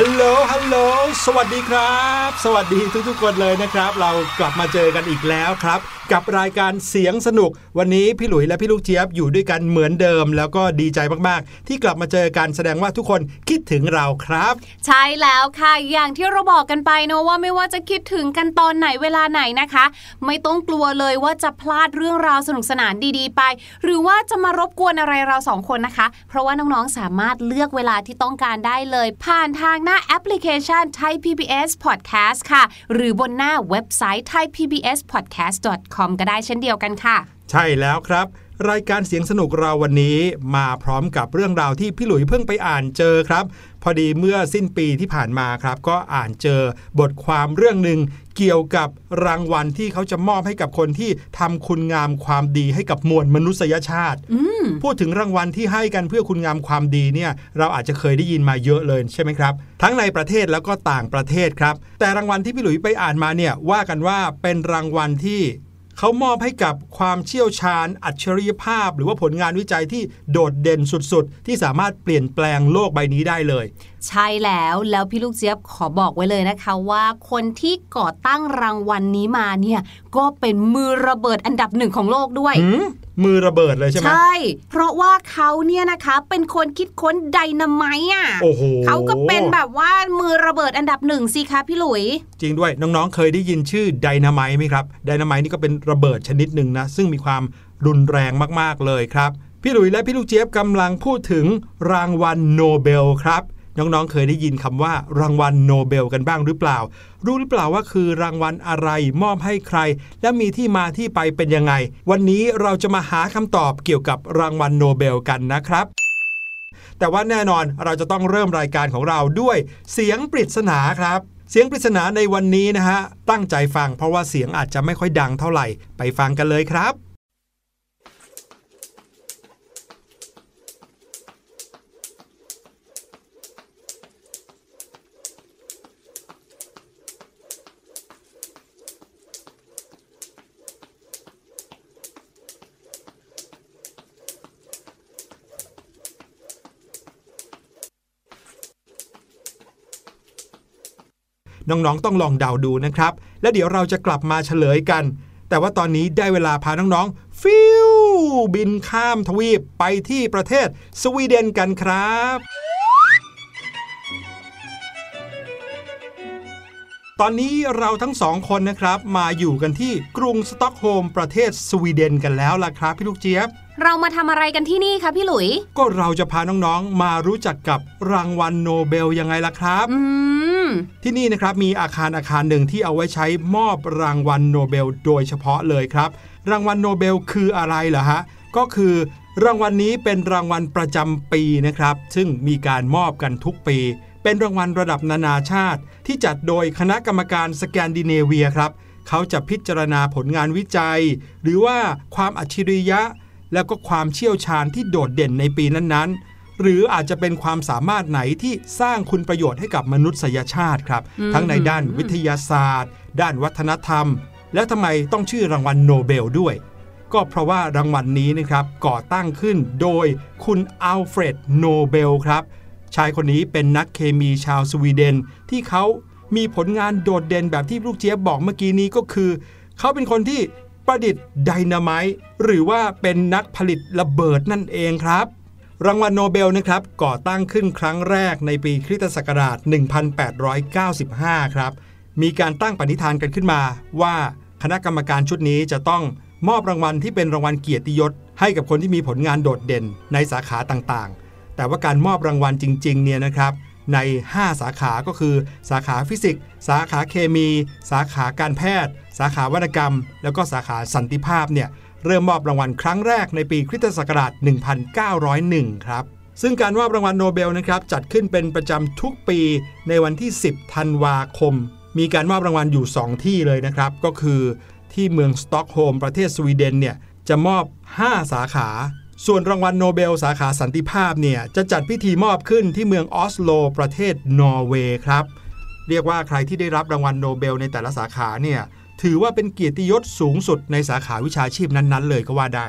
ฮัลโหล ฮัลโหล สวัสดีครับ สวัสดีทุกๆคนเลยนะครับ เรากลับมาเจอกันอีกแล้วครับ กับรายการเสียงสนุก วันนี้พี่หลุยและพี่ลูกเจี๊ยบอยู่ด้วยกันเหมือนเดิม แล้วก็ดีใจมากๆ ที่กลับมาเจอกันแสดงว่าทุกคนคิดถึงเราครับ ใช่แล้วค่ะอย่างที่เราบอกกันไปเนอะว่าไม่ว่าจะคิดถึงกันตอนไหนเวลาไหนนะคะ ไม่ต้องกลัวเลยว่าจะพลาดเรื่องราวสนุกสนานดีๆ ไป หรือว่าจะมารบกวนอะไรเราสองคนนะคะ เพราะว่าน้องๆสามารถเลือกเวลาที่ต้องการได้เลย ผ่านทางหน้าแอปพลิเคชัน Thai PBS Podcast ค่ะ หรือบนหน้าเว็บไซต์ thaipbspodcast.com ก็ได้เช่นเดียวกันค่ะ ใช่แล้วครับ รายการเสียงสนุกเราวันนี้มาพร้อมกับเรื่องราวที่พี่หลุยเพิ่งไปอ่านเจอครับ พอดีเมื่อสิ้นปีที่ผ่านมาครับ ก็อ่านเจอบทความเรื่องหนึ่งเกี่ยวกับรางวัลที่เขาจะมอบให้กับคนที่ทำคุณงามความดีให้กับมวลมนุษยชาติ พูดถึงรางวัลที่ให้กันเพื่อคุณงามความดีเนี่ยเราอาจจะเคยได้ยินมาเยอะเลยใช่ไหมครับ ทั้งในประเทศแล้วก็ต่างประเทศครับ แต่รางวัลที่พี่หลุยไปอ่านมาเนี่ยว่ากันว่าเป็นรางวัลที่ เขามอบให้กับความเชี่ยวชาญ อัจฉริยภาพ หรือว่าผลงานวิจัยที่โดดเด่นสุดๆ ที่สามารถเปลี่ยนแปลงโลกใบนี้ได้เลย ใช่แล้วแล้วพี่ลูกเจี๊ยบขอบอกไว้เลยนะคะว่า คนที่ก่อตั้งรางวัลนนี้มาเนี่ยก็เป็นมือระเบิดอันดับหนึ่งของโลกด้วยหื มมือระเบิดเลยใช่ไหมใช่ เพราะว่าเขาเนี่ยนะคะเป็นคนคิดค้นไดนาไมต์อะโอ้โหเขาก็เป็นแบบว่ามือระเบิดอันดับหนึ่งสิคะพี่หลุย จริงด้วยน้องๆเคยได้ยินชื่อไดนาไมต์ไหมครับไดนาไมต์นี่ก็เป็นระเบิดชนิดหนึ่งนะซึ่งมีความรุนแรงมากๆเลยครับ พี่หลุยและพี่ลูกเจี๊ยบกำลังพูดถึงรางวัลโนเบลครับ น้องๆ เคยได้ยินคำว่ารางวัลโนเบลกันบ้างหรือเปล่า รู้หรือเปล่าว่าคือรางวัลอะไรมอบให้ใคร และมีที่มาที่ไปเป็นยังไง วันนี้เราจะมาหาคำตอบเกี่ยวกับรางวัลโนเบลกันนะครับแต่ว่าแน่นอนเราจะต้องเริ่มรายการของเราด้วยเสียงปริศนาครับ เสียงปริศนาในวันนี้นะฮะตั้งใจฟังเพราะว่าเสียงอาจจะไม่ค่อยดังเท่าไหร่ไปฟังกันเลยครับ น้องๆ ต้องลองเดาดูนะครับ แล้วเดี๋ยวเราจะกลับมาเฉลยกัน แต่ว่าตอนนี้ได้เวลาพาน้องๆ ฟิ้วบินข้ามทวีปไปที่ประเทศสวีเดนกันครับตอนนี้เราทั้งสองคนนะครับมาอยู่กันที่กรุงสต็อกโฮล์มประเทศสวีเดนกันแล้วล่ะครับพี่ลูกเจี๊ยบ เรามาทำอะไรกันที่นี่คะพี่หลุย ก็เราจะพาน้องๆมารู้จักกับรางวัลโนเบลยังไงล่ะครับ อืม ที่นี่นะครับมีอาคารอาคารหนึ่งที่เอาไว้ใช้มอบรางวัลโนเบลโดยเฉพาะเลยครับ รางวัลโนเบลคืออะไรเหรอฮะก็คือรางวัลนี้เป็นรางวัลประจำปีนะครับ ซึ่งมีการมอบกันทุกปี เป็นรางวัลระดับนานาชาติ ที่จัดโดยคณะกรรมการสแกนดิเนเวียครับ เขาจะพิจารณาผลงานวิจัย หรือว่าความอัจฉริยะ แล้วก็ความเชี่ยวชาญที่โดดเด่นในปีนั้นๆ หรืออาจจะเป็นความสามารถไหนที่สร้างคุณประโยชน์ให้กับมนุษยชาติครับอืมทั้งในด้านวิทยาศาสตร์ ด้านวัฒนธรรม และทำไมต้องชื่อรางวัลโนเบลด้วย ก็เพราะว่ารางวัลนี้นะครับก่อตั้งขึ้นโดยคุณอัลเฟรดโนเบลครับ ชายคนนี้เป็นนักเคมีชาวสวีเดน ที่เขามีผลงานโดดเด่นแบบที่ลูกเจี๊ยบบอกเมื่อกี้นี้ก็คือ เขาเป็นคนที่ประดิษฐ์ไดนาไมต์หรือว่าเป็นนักผลิตระเบิดนั่นเองครับ รางวัลโนเบลนะครับก่อตั้งขึ้นครั้งแรกในปีคริสตศักราช 1895 ครับ มีการตั้งปณิธานกันขึ้นมาว่าคณะกรรมการชุดนี้จะต้องมอบรางวัลที่เป็นรางวัลเกียรติยศ ให้กับคนที่มีผลงานโดดเด่นในสาขาต่างๆ แต่ว่าการมอบรางวัลจริงๆเนี่ยนะครับใน 5 สาขาก็คือ สาขาฟิสิกส์ สาขาเคมี สาขาการแพทย์ สาขาวรรณกรรม แล้วก็สาขาสันติภาพเนี่ย เริ่มมอบรางวัลครั้งแรกในปีคริสตศักราช 1901 ครับ ซึ่งการมอบรางวัลโนเบลนะครับจัดขึ้นเป็นประจำทุกปีในวันที่ 10 ธันวาคม มีการมอบรางวัลอยู่ 2 ที่เลยนะครับ ก็คือที่เมืองสต็อกโฮล์มประเทศสวีเดนเนี่ยจะมอบ 5 สาขา ส่วนรางวัลโนเบลสาขาสันติภาพเนี่ยจะจัดพิธีมอบขึ้นที่เมืองออสโล ประเทศนอร์เวย์ครับ เรียกว่าใครที่ได้รับรางวัลโนเบลในแต่ละสาขาเนี่ย ถือว่าเป็นเกียรติยศสูงสุดในสาขาวิชาชีพนั้นๆ เลยก็ว่าได้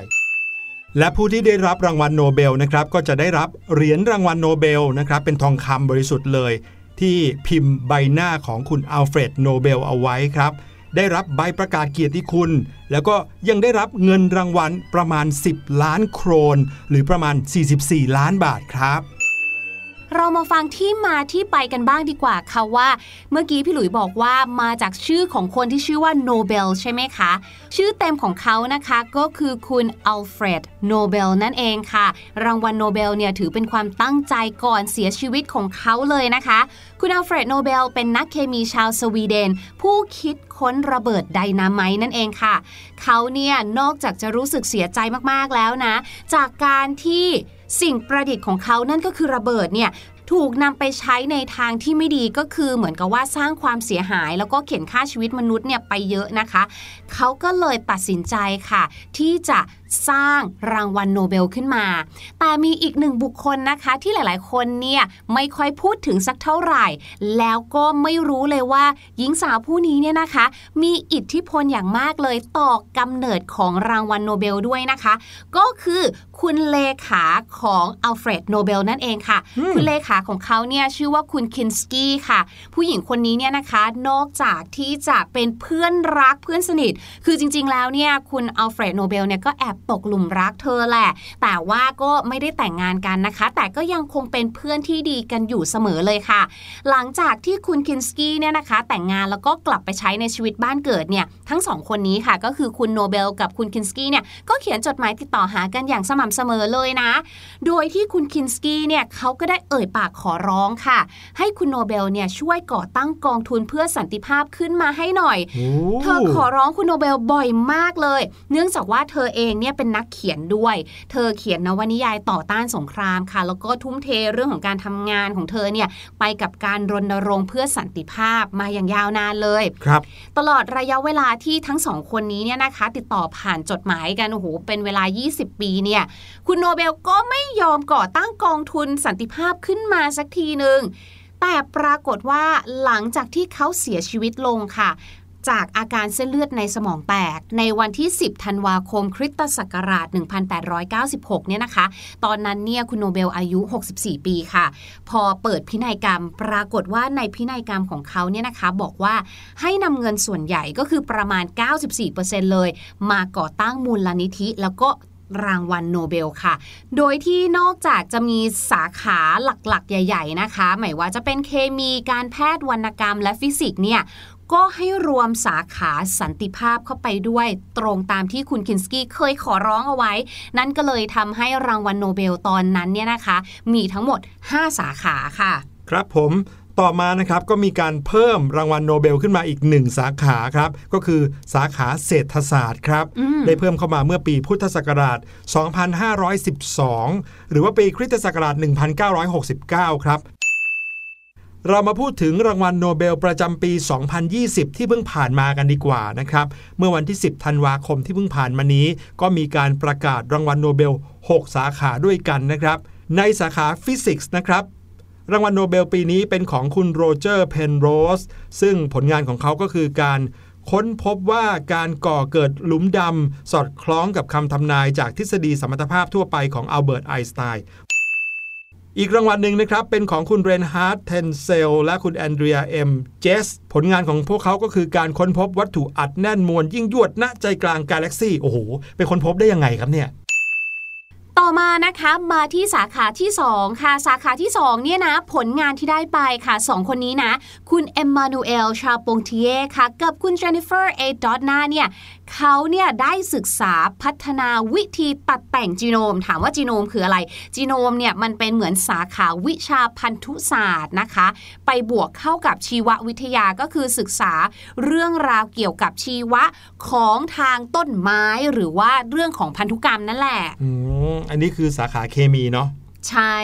และผู้ที่ได้รับรางวัลโนเบลนะครับก็จะได้รับเหรียญรางวัลโนเบลนะครับเป็นทองคำบริสุทธิ์เลย ที่พิมพ์ใบหน้าของคุณอัลเฟรดโนเบลเอาไว้ครับได้รับใบประกาศเกียรติคุณ แล้วก็ยังได้รับเงินรางวัลประมาณ 10 ล้านโครน หรือประมาณ 44 ล้านบาทครับ เรามาฟังที่มาที่ไปกันบ้างดีกว่าค่ะว่า เมื่อกี้พี่หลุยบอกว่ามาจากชื่อของคนที่ชื่อว่าโนเบลใช่ไหมคะ ชื่อเต็มของเขานะคะก็คือคุณอัลเฟรดโนเบลนั่นเองค่ะ รางวัลโนเบลเนี่ยถือเป็นความตั้งใจก่อนเสียชีวิตของเขาเลยนะคะ คุณอัลเฟรดโนเบลเป็นนักเคมีชาวสวีเดน ผู้คิดค้นระเบิดไดนาไมต์นั่นเองค่ะ เขาเนี่ยนอกจากจะรู้สึกเสียใจมากๆแล้วนะ จากการที่ สิ่งประดิษฐ์ของเขานั่นก็คือระเบิดเนี่ย ถูกนำไปใช้ในทางที่ไม่ดีก็คือเหมือนกับว่าสร้างความเสียหาย แล้วก็เข็นค่าชีวิตมนุษย์เนี่ยไปเยอะนะคะ เขาก็เลยตัดสินใจค่ะ ที่จะสร้างรางวัลโนเบลขึ้นมา แต่มีอีกหนึ่งบุคคลนะคะที่หลายๆ คนเนี่ยไม่ค่อยพูดถึงสักเท่าไหร่ แล้วก็ไม่รู้เลยว่าหญิงสาวผู้นี้เนี่ยนะคะ มีอิทธิพลอย่างมากเลยต่อกำเนิดของรางวัลโนเบลด้วยนะคะ ก็คือคุณเลขาของอัลเฟรดโนเบลนั่นเองค่ะ คุณเลขาของเขาเนี่ยชื่อว่าคุณคินสกี้ค่ะ ผู้หญิงคนนี้เนี่ยนะคะ นอกจากที่จะเป็นเพื่อนรักเพื่อนสนิท คือจริง ๆ แล้วเนี่ยคุณอัลเฟรดโนเบลเนี่ยก็แอบตกหลุมรักเธอแหละ แต่ว่าก็ไม่ได้แต่งงานกันนะคะ แต่ก็ยังคงเป็นเพื่อนที่ดีกันอยู่เสมอเลยค่ะ หลังจากที่คุณคินสกี้เนี่ยนะคะ แต่งงานแล้วก็กลับไปใช้ในชีวิตบ้านเกิดเนี่ยทั้งสองคนนี้ค่ะ ก็คือคุณโนเบลกับคุณคินสกี้เนี่ยก็เขียนจดหมายติดต่อหากันอย่างสม่ำเสมอเลยนะ โดยที่คุณคินสกี้เนี่ยเขาก็ได้เอ่ยปากขอร้องค่ะ ให้คุณโนเบลเนี่ยช่วยก่อตั้งกองทุนเพื่อสันติภาพขึ้นมาให้หน่อย เธอขอร้องคุณโนเบลบ่อยมากเลย เนื่องจากว่าเธอเองเนี่ยเป็นนักเขียนด้วย เธอเขียนนวนิยายต่อต้านสงครามค่ะ แล้วก็ทุ่มเทเรื่องของการทำงานของเธอเนี่ยไปกับการรณรงค์เพื่อสันติภาพมาอย่างยาวนานเลยครับตลอดระยะเวลาที่ทั้งสองคนนี้เนี่ยนะคะ ติดต่อผ่านจดหมายกันโอ้โหเป็นเวลา 20 ปีเนี่ยคุณโนเบลก็ไม่ยอมก่อตั้งกองทุนสันติภาพขึ้นมาสักทีหนึ่งแต่ปรากฏว่าหลังจากที่เขาเสียชีวิตลงค่ะ จากอาการเส้นเลือดในสมองแตก ในวันที่ 10 ธันวาคมคริสตศักราช 1896 เนี่ยนะคะ ตอนนั้นเนี่ยคุณโนเบลอายุ 64 ปีค่ะ พอเปิดพินัยกรรม ปรากฏว่าในพินัยกรรมของเขาเนี่ยนะคะ บอกว่าให้นำเงินส่วนใหญ่ก็คือประมาณ 94%เลย มาก่อตั้งมูลนิธิ แล้วก็ รางวัลโนเบลค่ะ โดยที่นอกจากจะมีสาขาหลักๆ ใหญ่ ๆ นะคะ ไม่ว่าจะเป็นเคมีการแพทย์วรรณกรรมและฟิสิกส์เนี่ยก็ให้รวมสาขาสันติภาพเข้าไปด้วยตรงตามที่คุณคินสกี้เคยขอร้องเอาไว้ นั่นก็เลยทำให้รางวัลโนเบลตอนนั้นเนี่ยนะคะ มีทั้งหมด 5 สาขาค่ะ ครับผม ต่อมานะครับก็มีการเพิ่มรางวัลโนเบลขึ้นมาอีกหนึ่งสาขาครับก็คือสาขาเศรษฐศาสตร์ครับอืมได้เพิ่มเข้ามาเมื่อปีพุทธศักราช 2512 หรือว่าปีคริสตศักราช 1969 ครับเรามาพูดถึงรางวัลโนเบลประจำปี 2020 ที่เพิ่งผ่านมากันดีกว่านะครับ เมื่อวันที่ 10 ธันวาคมที่เพิ่งผ่านมานี้ ก็มีการประกาศรางวัลโนเบล 6 สาขาด้วยกันนะครับ ในสาขาฟิสิกส์นะครับ รางวัลโนเบลปีนี้เป็นของคุณโรเจอร์เพนโรสซึ่งผลงานของเขาก็คือการค้นพบว่าการก่อเกิดหลุมดำ สอดคล้องกับคำทำนายจากทฤษฎีสัมพัทธภาพทั่วไปของอัลเบิร์ตไอน์สไตน์อีกรางวัลหนึ่งนะครับ เป็นของคุณเรนฮาร์ดเกนเซลและคุณแอนเดรียเอ็มเจสผลงานของพวกเขาก็คือการค้นพบวัตถุอัดแน่นมวลยิ่งยวดณใจกลางกาแล็กซี่โอ้โหไปค้นพบได้ยังไงครับเนี่ย ต่อมานะคะมาที่สาขาที่ 2 ค่ะ สาขาที่ 2 เนี่ยนะ ผลงานที่ได้ไปค่ะ 2 คนนี้นะ คุณเอมมานูเอลชาปงเทียค่ะ กับคุณเจนนิเฟอร์เอดอตนาเนี่ย เขาเนี่ยได้ศึกษาพัฒนาวิธีตัดแต่งจีโนม ถามว่าจีโนมคืออะไร จีโนมเนี่ยมันเป็นเหมือนสาขาวิชาพันธุศาสตร์นะคะ ไปบวกเข้ากับชีววิทยาก็คือศึกษาเรื่องราวเกี่ยวกับชีวะของทางต้นไม้หรือว่าเรื่องของพันธุกรรมนั่นแหละอืมอันนี้คือสาขาเคมีเนาะใช่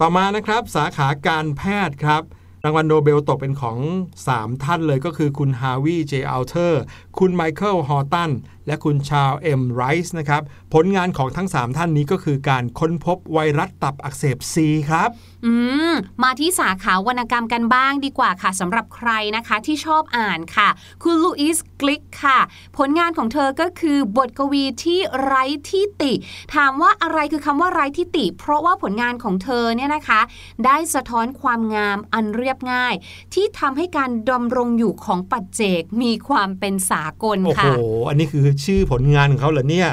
ต่อมานะครับสาขาการแพทย์ครับรางวัลโนเบลตกเป็นของ 3 ท่านเลยก็คือคุณฮาร์วีย์เจอัลเทอร์ คุณไมเคิลฮอตันและคุณชาร์ลส์เอ็มไรซ์นะครับ ผลงานของทั้ง 3 ท่านนี้ก็คือการค้นพบไวรัสตับอักเสบซีครับ อืม มาที่สาขาวรรณกรรมกันบ้างดีกว่าค่ะสำหรับใครนะคะที่ชอบอ่านค่ะ คุณลูอิสกลิกค่ะ ผลงานของเธอก็คือบทกวีที่ไร้ที่ติ ถามว่าอะไรคือคำว่าไร้ที่ติ เพราะว่าผลงานของเธอเนี่ยนะคะ ได้สะท้อนความงามอันเรียบบง่าย ที่ทำให้การดำรงอยู่ของปัจเจกมีความเป็นสากลโอ้โหค่ะอันนี้คือชื่อผลงานของเขาเหรอเนี่ย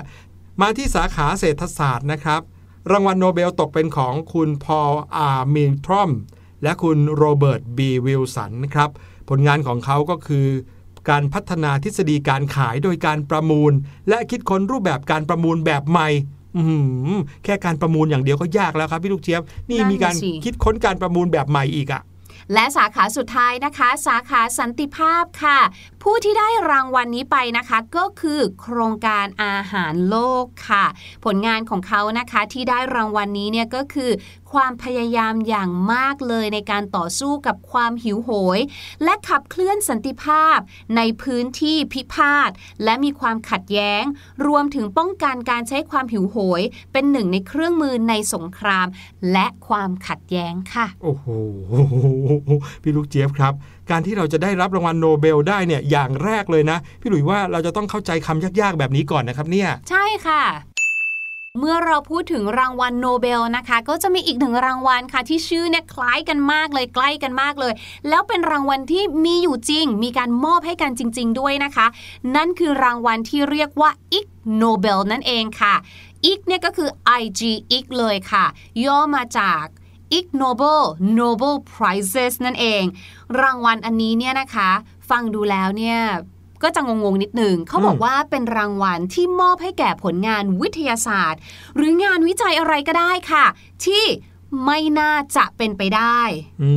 มาที่สาขาเศรษฐศาสตร์นะครับ รางวัลโนเบลตกเป็นของคุณพอลอาร์มิลกรอม และคุณโรเบิร์ตบีวิลสันครับ ผลงานของเขาก็คือการพัฒนาทฤษฎีการขายโดยการประมูล และคิดค้นรูปแบบการประมูลแบบใหม่อื้อหือแค่การประมูลอย่างเดียวก็ยากแล้วครับพี่ลูกเจี๊ยบ นี่นั่นน่ะมีการสิคิดค้นการประมูลแบบใหม่อีกอะและสาขาสุดท้ายนะคะ สาขาสันติภาพค่ะผู้ที่ได้รางวัลนนี้ไปนะคะ ก็คือโครงการอาหารโลกค่ะ ผลงานของเขานะคะที่ได้รางวัลนนี้เนี่ยก็คือความพยายามอย่างมากเลยในการต่อสู้กับความหิวโหย และขับเคลื่อนสันติภาพ ในพื้นที่พิพาทและมีความขัดแย้ง รวมถึงป้องกันการใช้ความหิวโหย เป็นหนึ่งในเครื่องมือในสงคราม และความขัดแย้งค่ะ โอ้โหพี่ลูกเจี๊ยบครับ การที่เราจะได้รับรางวัลโนเบลได้เนี่ยอย่างแรกเลยนะ พี่หลุยว่าเราจะต้องเข้าใจคำยากๆแบบนี้ก่อนนะครับเนี่ย ใช่ค่ะเมื่อเราพูดถึงรางวัลโนเบลนะคะ ก็จะมีอีกหนึ่งรางวัลค่ะ ที่ชื่อเนี่ยคล้ายกันมากเลยใกล้กันมากเลย แล้วเป็นรางวัลที่มีอยู่จริง มีการมอบให้กันจริง ๆ ด้วยนะคะ นั่นคือรางวัลที่เรียกว่า Ig Nobel นั่นเองค่ะ Ig เนี่ยก็คือ IG Ig เลยค่ะ ย่อมาจาก Ig Nobel Nobel Prizes นั่นเอง รางวัลอันนี้เนี่ยนะคะ ฟังดูแล้วเนี่ยก็จะงงๆนิดหนึ่ง เขาบอกอืมว่าเป็นรางวัลที่มอบให้แก่ผลงานวิทยาศาสตร์ หรืองานวิจัยอะไรก็ได้ค่ะ ที่ ไม่น่าจะเป็นไปได้อื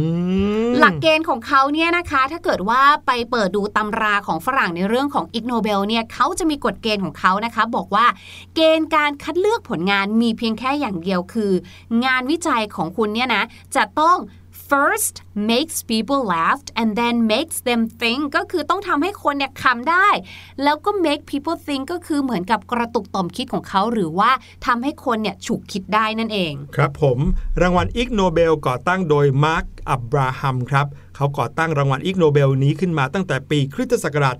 มหลักเกณฑ์ของเขาเนี่ยนะคะ ถ้าเกิดว่าไปเปิดดูตำราของฝรั่งในเรื่องของอิกโนเบลเนี่ยเขาจะมีกฎเกณฑ์ของเขานะคะ บอกว่าเกณฑ์การคัดเลือกผลงานมีเพียงแค่อย่างเดียวคือ งานวิจัยของคุณเนี่ยนะจะต้อง first makes people laugh and then makes them think ก็คือต้องทำให้คนเนี่ยขำได้ แล้วก็ make people think ก็คือเหมือนกับกระตุกต่อมคิดของเขา หรือว่าทำให้คนเนี่ยฉุกคิดได้นั่นเอง ครับผมรางวัลอิกโนเบลก่อตั้งโดยมาร์คอับราฮัมครับเขาก่อตั้งรางวัลอิกโนเบลนี้ขึ้นมาตั้งแต่ปีคริสตศักราช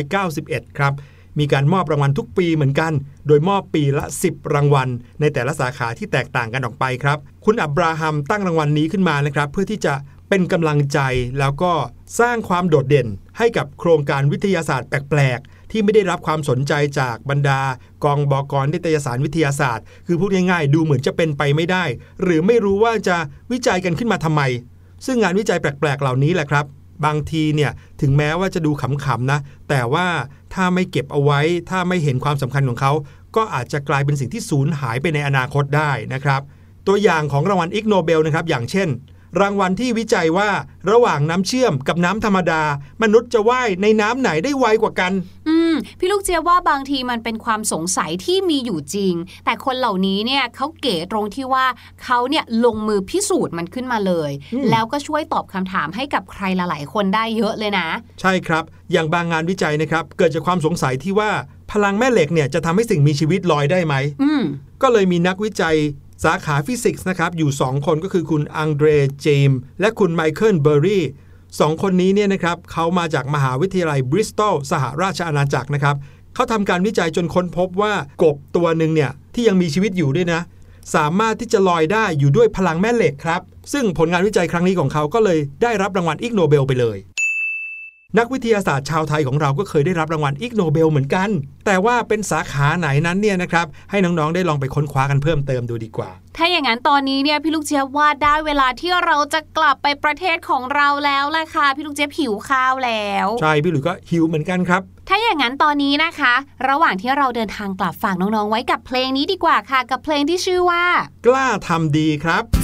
1991 ครับ มีการมอบรางวัลทุกปีเหมือนกัน โดยมอบปีละ 10 รางวัล ในแต่ละสาขาที่แตกต่างกันออกไปครับ คุณอับราฮัมตั้งรางวัลนี้ขึ้นมานะครับ เพื่อที่จะเป็นกำลังใจแล้วก็สร้างความโดดเด่นให้กับโครงการวิทยาศาสตร์แปลกๆ ที่ไม่ได้รับความสนใจจากบรรดา กองบกรนิตยสารวิทยาศาสตร์ คือพูดง่ายๆ ดูเหมือนจะเป็นไปไม่ได้ หรือไม่รู้ว่าจะวิจัยกันขึ้นมาทำไม ซึ่งงานวิจัยแปลกๆ เหล่านี้แหละครับ บางทีเนี่ยถึงแม้ว่าจะดูขำๆนะ แต่ว่า ถ้าไม่เก็บเอาไว้ ถ้าไม่เห็นความสำคัญของเขา ก็อาจจะกลายเป็นสิ่งที่สูญหายไปในอนาคตได้นะครับ ตัวอย่างของรางวัลอิกโนเบลนะครับ อย่างเช่น รางวัลที่วิจัยว่าระหว่างน้ำเชื่อมกับน้ำธรรมดา มนุษย์จะว่ายในน้ำไหนได้ไวกว่ากัน อื พี่ลูกเจี๊ยบว่าบางทีมันเป็นความสงสัยที่มีอยู่จริง แต่คนเหล่านี้เนี่ยเขาเก๋ตรงที่ว่าเขาเนี่ยลงมือพิสูจน์มันขึ้นมาเลยอืมแล้วก็ช่วยตอบคำถามให้กับใครหลายๆคนได้เยอะเลยนะ ใช่ครับ อย่างบางงานวิจัยนะครับ เกิดจากความสงสัยที่ว่าพลังแม่เหล็กเนี่ยจะทำให้สิ่งมีชีวิตลอยได้ไหมอืมก็เลยมีนักวิจัยสาขาฟิสิกส์นะครับอยู่ 2 คนก็คือคุณอังเดรไกม์และคุณไมเคิลเบอร์รี่ สองคนนี้เนี่ยนะครับเขามาจากมหาวิทยาลัยบริสตอลสหราชอาณาจักรนะครับเขาทำการวิจัยจนค้นพบว่ากบตัวหนึ่งเนี่ยที่ยังมีชีวิตอยู่ด้วยนะ สามารถที่จะลอยได้อยู่ด้วยพลังแม่เหล็กครับ ซึ่งผลงานวิจัยครั้งนี้ของเขาก็เลยได้รับรางวัลอิกโนเบลไปเลย นักวิทยาศาสตร์ชาวไทยของเราก็เคยได้รับรางวัลอิกโนเบลเหมือนกัน แต่ว่าเป็นสาขาไหนนั้นเนี่ยนะครับ ให้น้องๆได้ลองไปค้นคว้ากันเพิ่มเติมดูดีกว่า ถ้าอย่างนั้นตอนนี้เนี่ยพี่ลูกเจี๊ยบว่าได้เวลาที่เราจะกลับไปประเทศของเราแล้วแหละค่ะพี่ลูกเจี๊ยบหิวข้าวแล้ว ใช่พี่หลุยส์ก็หิวเหมือนกันครับ ถ้าอย่างนั้นตอนนี้นะคะ ระหว่างที่เราเดินทางกลับฝากน้องๆไว้กับเพลงนี้ดีกว่าค่ะ กับเพลงที่ชื่อว่า กล้าทำดีครับ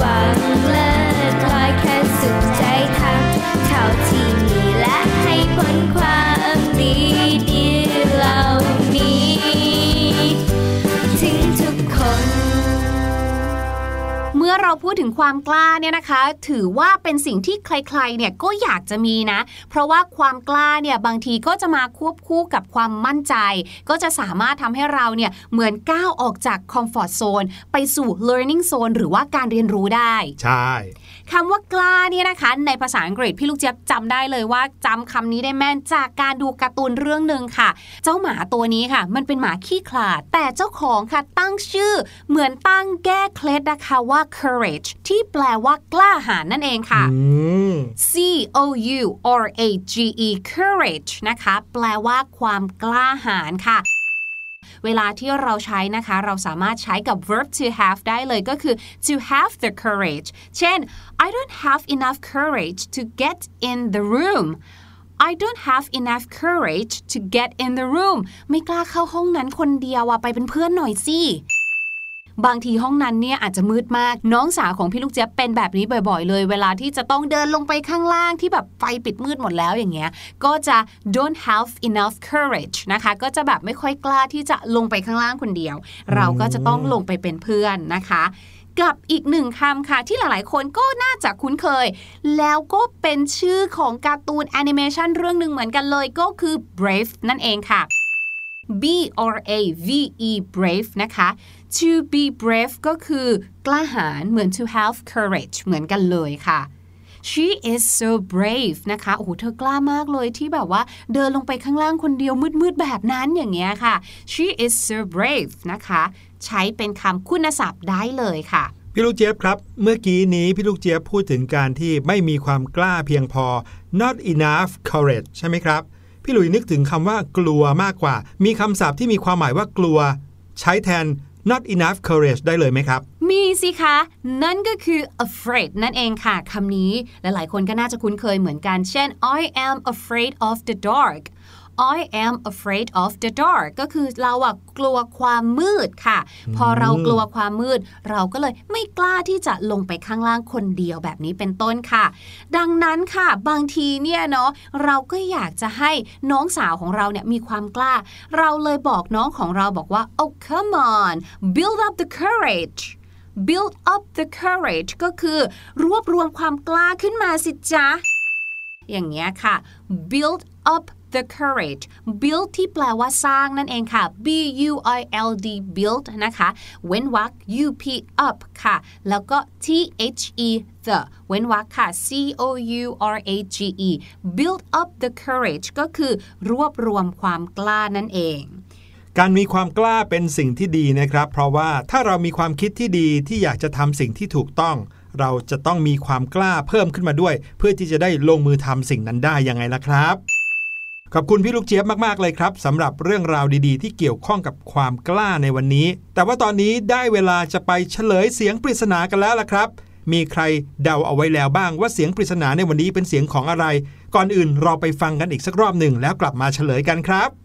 วา เราพูดถึงความกล้าเนี่ยนะคะ ถือว่าเป็นสิ่งที่ใครๆเนี่ยก็อยากจะมีนะ เพราะว่าความกล้าเนี่ยบางทีก็จะมาควบคู่กับความมั่นใจ ก็จะสามารถทำให้เราเนี่ยเหมือนก้าวออกจากคอมฟอร์ทโซนไปสู่ learning zone หรือว่าการเรียนรู้ได้ ใช่ คำว่ากล้าเนี่ยนะคะ ในภาษาอังกฤษพี่ลูกเจี๊ยบจำได้เลยว่าจำคำนี้ได้แม่นจากการดูการ์ตูนเรื่องหนึ่งค่ะ เจ้าหมาตัวนี้ค่ะ มันเป็นหมาขี้ขลาด แต่เจ้าของค่ะตั้งชื่อ เหมือนตั้งแก้เคล็ดนะคะว่า courage ที่แปลว่ากล้าหาญนั่นเองค่ะอืม C O U R A G E courage นะคะ แปลว่าความกล้าหาญค่ะ เวลาที่เราใช้นะคะ เราสามารถใช้กับ verb to have ได้เลยก็คือ to have the courage เช่น I don't have enough courage to get in the room I don't have enough courage to get in the room ไม่กล้าเข้าห้องนั้นคนเดียวอะไปเป็นเพื่อนหน่อยสิ บางทีห้องนั้นเนี่ยอาจจะมืดมาก น้องสาวของพี่ลูกเจี๊ยบเป็นแบบนี้บ่อย ๆ เลย เวลาที่จะต้องเดินลงไปข้างล่างที่แบบไฟปิดมืดหมดแล้วอย่างเงี้ยก็จะ don't have enough courage นะคะ ก็จะแบบไม่ค่อยกล้าที่จะลงไปข้างล่างคนเดียว เราก็จะต้องลงไปเป็นเพื่อนนะคะกับอีกหนึ่งคำค่ะ ที่หลายๆ คนก็น่าจะคุ้นเคย แล้วก็เป็นชื่อของการ์ตูนแอนิเมชันเรื่องหนึ่งเหมือนกันเลยก็คือ brave นั่นเองค่ะ B R A V E brave นะคะ to be brave ก็คือกล้าหาญเหมือน to have courage เหมือนกันเลยค่ะ she is so brave นะคะ โอ้โห เธอกล้ามากเลยที่แบบว่าเดินลงไปข้างล่างคนเดียวมืดๆแบบนั้นอย่างเงี้ยค่ะ she is so brave นะคะ ใช้เป็นคำคุณศัพท์ได้เลยค่ะพี่ลูกเจี๊ยบครับ เมื่อกี้นี้พี่ลูกเจี๊ยบพูดถึงการที่ไม่มีความกล้าเพียงพอ not enough courage ใช่ไหมครับ พี่หลุยนึกถึงคำว่ากลัวมากกว่า มีคำศัพท์ที่มีความหมายว่ากลัว ใช้แทน not enough courage ได้เลยไหมครับ มีสิคะ นั่นก็คือ afraid นั่นเองค่ะคำนี้ หลายๆ คนก็น่าจะคุ้นเคยเหมือนกัน เช่น I am afraid of the dark I am afraid of the dark ก็คือเราอะกลัวความมืดค่ะ พอเรากลัวความมืด เราก็เลยไม่กล้าที่จะลงไปข้างล่างคนเดียวแบบนี้เป็นต้นค่ะ ดังนั้นค่ะบางทีเนี่ยเนาะเราก็อยากจะให้น้องสาวของเราเนี่ยมีความกล้า เราเลยบอกน้องของเราบอกว่า oh come on build up the courage build up the courage ก็คือ รวบรวมความกล้าขึ้นมาสิจ๊ะอย่างเงี้ยค่ะ build up the courage build ที่แปลว่าสร้างนั่นเองค่ะ b u i l d build นะคะ เว้นวรรค u p up ค่ะ แล้วก็ t h e the เว้นวรรคค่ะ c o u r a g e build up the courage ก็คือรวบรวมความกล้านั่นเองการมีความกล้าเป็นสิ่งที่ดีนะครับ เพราะว่าถ้าเรามีความคิดที่ดีที่อยากจะทำสิ่งที่ถูกต้อง เราจะต้องมีความกล้าเพิ่มขึ้นมาด้วย เพื่อที่จะได้ลงมือทำสิ่งนั้นได้ยังไงล่ะครับ ขอบคุณพี่ลูกเจี๊ยบมาก ๆ เลยครับสำหรับเรื่องราวดีๆ ที่เกี่ยวข้องกับความกล้าในวันนี้ แต่ว่าตอนนี้ได้เวลาจะไปเฉลยเสียงปริศนากันแล้วล่ะครับ มีใครเดาเอาไว้แล้วบ้างว่าเสียงปริศนาในวันนี้เป็นเสียงของอะไร ก่อนอื่นเราไปฟังกันอีกสักรอบหนึ่งแล้วกลับมาเฉลยกันครับ「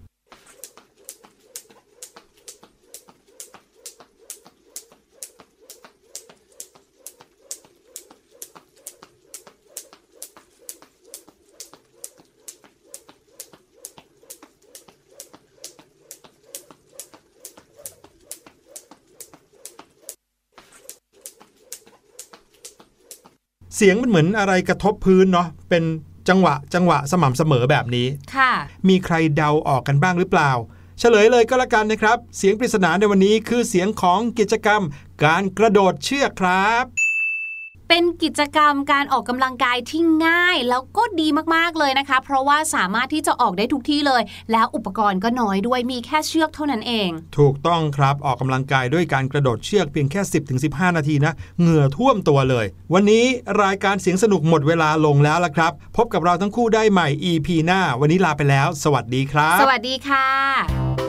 เสียงมันเหมือนอะไรกระทบพื้นเนาะเป็นจังหวะจังหวะสม่ำเสมอแบบนี้ค่ะ มีใครเดาออกกันบ้างหรือเปล่า เฉลยเลยก็แล้วกันนะครับ เสียงปริศนาในวันนี้คือเสียงของกิจกรรม การกระโดดเชือกครับ เป็นกิจกรรมการออกกำลังกายที่ง่ายแล้วก็ดีมากๆเลยนะคะ เพราะว่าสามารถที่จะออกได้ทุกที่เลย แล้วอุปกรณ์ก็น้อยด้วยมีแค่เชือกเท่านั้นเอง ถูกต้องครับออกกำลังกายด้วยการกระโดดเชือกเพียงแค่ 10-15 นาทีนะ เหงื่อท่วมตัวเลย วันนี้รายการเสียงสนุกหมดเวลาลงแล้วละครับ พบกับเราทั้งคู่ได้ใหม่ EP หน้า วันนี้ลาไปแล้ว สวัสดีครับ สวัสดีค่ะ